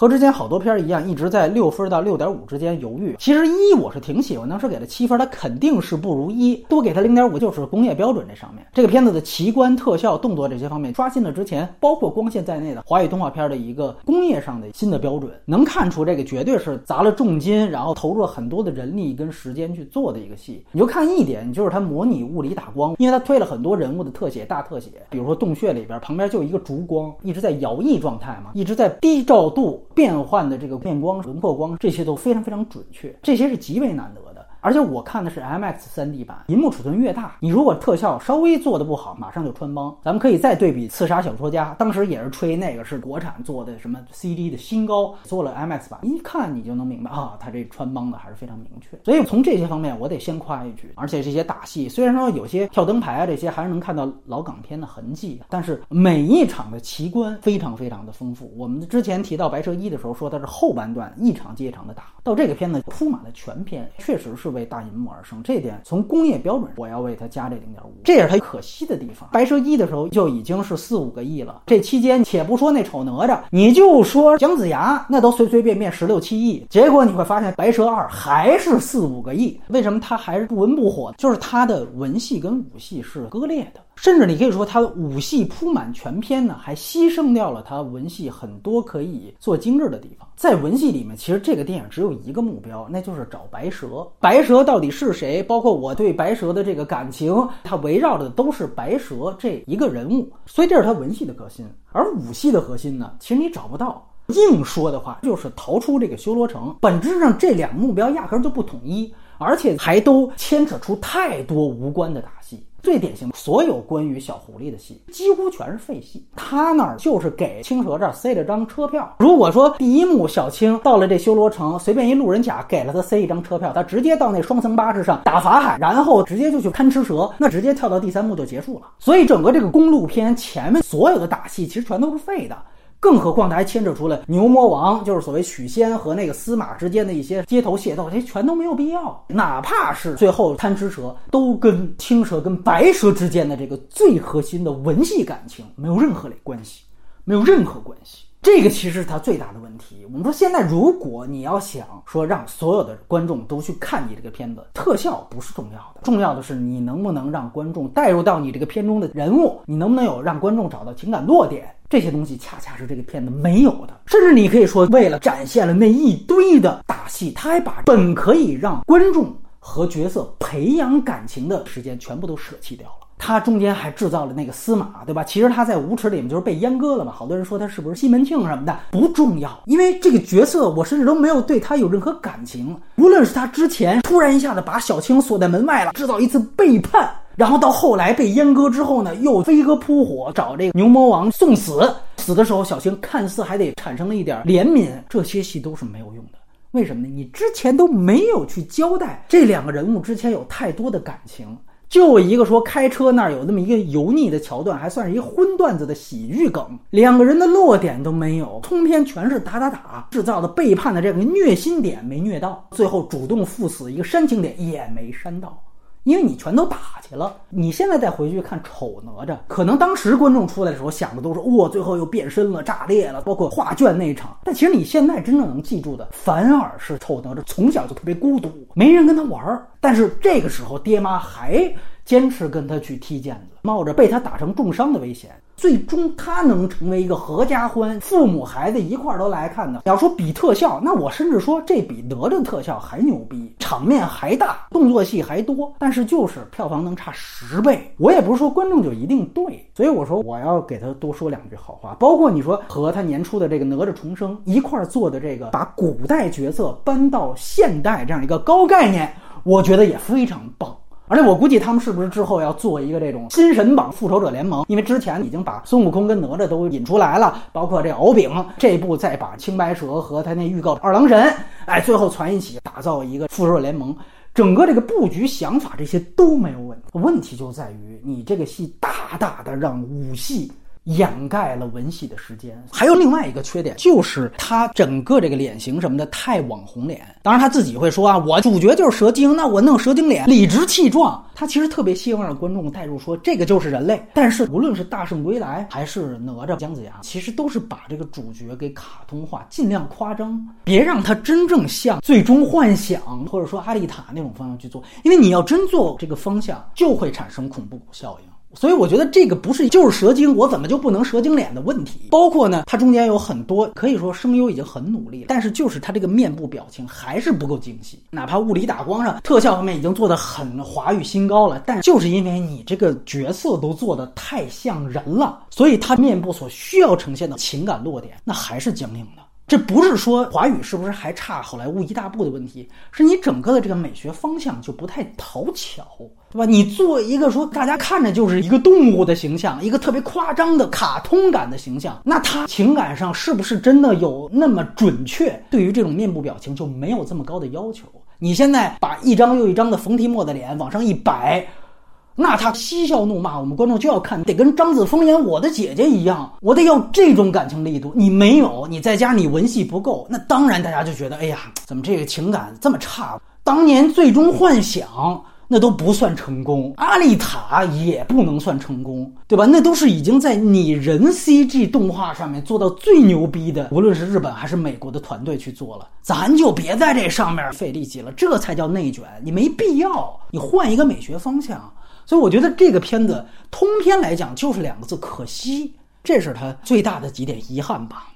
和之前好多片儿一样，一直在六分到六点五之间犹豫。其实一我是挺喜欢，当时给了七分，它肯定是不如一，多给它零点五就是工业标准这上面。这个片子的奇观、特效、动作这些方面刷新了之前包括光线在内的华语动画片的一个工业上的新的标准，能看出这个绝对是砸了重金，然后投入了很多的人力跟时间去做的一个戏。你就看一点，就是它模拟物理打光，因为它推了很多人物的特写、大特写，比如说洞穴里边旁边就一个烛光，一直在摇曳状态嘛，一直在低照度变换的这个变光、轮廓光，这些都非常非常准确，这些是极为难得。而且我看的是 MX 3D 版，银幕尺寸越大，你如果特效稍微做的不好，马上就穿帮。咱们可以再对比《刺杀小说家》，当时也是吹那个是国产做的什么 CD 的新高，做了 MX 版，一看你就能明白啊，它这穿帮的还是非常明确。所以从这些方面，我得先夸一句。而且这些打戏虽然说有些跳灯牌啊这些还是能看到老港片的痕迹，但是每一场的奇观非常非常的丰富。我们之前提到《白蛇一》的时候说它是后半段一场接一场的打，到这个片子铺满了全片，确实是。为大银幕而生，这点从工业标准，我要为它加这零点五，这也是它可惜的地方。白蛇一的时候就已经是四五个亿了，这期间且不说那丑哪吒，你就说姜子牙，那都随随便便十六七亿，结果你会发现白蛇二还是四五个亿，为什么它还是不温不火？就是它的文戏跟武戏是割裂的。甚至你可以说，他的武戏铺满全篇呢，还牺牲掉了他文戏很多可以做精致的地方。在文戏里面，其实这个电影只有一个目标，那就是找白蛇。白蛇到底是谁？包括我对白蛇的这个感情，它围绕的都是白蛇这一个人物。所以这是他文戏的核心。而武戏的核心呢，其实你找不到。硬说的话，就是逃出这个修罗城。本质上，这两个目标压根就不统一，而且还都牵扯出太多无关的打戏。最典型，所有关于小狐狸的戏几乎全是废戏。他那儿就是给青蛇这儿塞了张车票。如果说第一幕小青到了这修罗城，随便一路人甲给了他塞一张车票，他直接到那双层巴士上打法海，然后直接就去贪吃蛇，那直接跳到第三幕就结束了。所以整个这个公路片前面所有的打戏其实全都是废的。更何况，他还牵扯出了牛魔王，就是所谓许仙和那个司马之间的一些街头械斗，这全都没有必要。哪怕是最后贪吃蛇，都跟青蛇跟白蛇之间的这个最核心的文戏感情没有任何的关系，没有任何关系。这个其实是它最大的问题。我们说，现在如果你要想说让所有的观众都去看你这个片子，特效不是重要的，重要的是你能不能让观众带入到你这个片中的人物，你能不能有让观众找到情感落点，这些东西恰恰是这个片子没有的。甚至你可以说，为了展现了那一堆的打戏，他还把本可以让观众和角色培养感情的时间全部都舍弃掉。他中间还制造了那个司马，对吧？其实他在无耻里面就是被阉割了嘛。好多人说他是不是西门庆什么的，不重要，因为这个角色我甚至都没有对他有任何感情。无论是他之前突然一下子把小青锁在门外了，制造一次背叛，然后到后来被阉割之后呢，又飞蛾扑火找这个牛魔王送死，死的时候小青看似还得产生了一点怜悯，这些戏都是没有用的。为什么呢？你之前都没有去交代这两个人物之前有太多的感情。就一个说开车那儿有那么一个油腻的桥段，还算是一个荤段子的喜剧梗，两个人的落点都没有，通篇全是打打打，制造的背叛的这个虐心点没虐到，最后主动赴死一个煽情点也没煽到。因为你全都打去了，你现在再回去看丑哪吒，可能当时观众出来的时候想的都是哇，最后又变身了，炸裂了，包括画卷那一场。但其实你现在真正能记住的，反而是丑哪吒从小就特别孤独，没人跟他玩儿。但是这个时候，爹妈还坚持跟他去踢毽子，冒着被他打成重伤的危险。最终他能成为一个合家欢，父母孩子一块儿都来看的。要说比特效，那我甚至说这比哪吒特效还牛逼，场面还大，动作戏还多，但是就是票房能差十倍。我也不是说观众就一定对，所以我说我要给他多说两句好话。包括你说和他年初的这个哪吒重生一块儿做的这个，把古代角色搬到现代这样一个高概念，我觉得也非常棒。而且我估计他们是不是之后要做一个这种新神榜复仇者联盟？因为之前已经把孙悟空跟哪吒都引出来了，包括这敖丙这部再把青白蛇和他那预告二郎神，哎，最后攒一起打造一个复仇者联盟，整个这个布局想法这些都没有问题。问题就在于你这个戏大大的让武戏掩盖了文戏的时间。还有另外一个缺点，就是他整个这个脸型什么的太网红脸。当然他自己会说啊，我主角就是蛇精，那我弄蛇精脸，理直气壮。他其实特别希望让观众带入，说这个就是人类。但是无论是大圣归来还是哪吒姜子牙，其实都是把这个主角给卡通化，尽量夸张，别让他真正像最终幻想或者说阿丽塔那种方向去做。因为你要真做这个方向，就会产生恐怖谷效应。所以我觉得这个不是就是蛇精，我怎么就不能蛇精脸的问题？包括呢，它中间有很多可以说声优已经很努力了，但是就是他这个面部表情还是不够精细。哪怕物理打光上特效方面已经做得很华语新高了，但就是因为你这个角色都做得太像人了，所以他面部所需要呈现的情感落点那还是僵硬的。这不是说华语是不是还差好莱坞一大步的问题，是你整个的这个美学方向就不太讨巧，对吧？你做一个说大家看着就是一个动物的形象，一个特别夸张的卡通感的形象，那他情感上是不是真的有那么准确？对于这种面部表情就没有这么高的要求。你现在把一张又一张的冯提莫的脸往上一摆。那他嬉笑怒骂，我们观众就要看，得跟张子枫演我的姐姐一样，我得要这种感情力度。你没有，你在家你文戏不够，那当然大家就觉得，哎呀，怎么这个情感这么差？当年最终幻想那都不算成功，阿丽塔也不能算成功，对吧？那都是已经在拟人 CG 动画上面做到最牛逼的，无论是日本还是美国的团队去做了，咱就别在这上面费力气了，这才叫内卷，你没必要，你换一个美学方向。所以我觉得这个片子通篇来讲就是两个字：可惜。这是他最大的几点遗憾吧。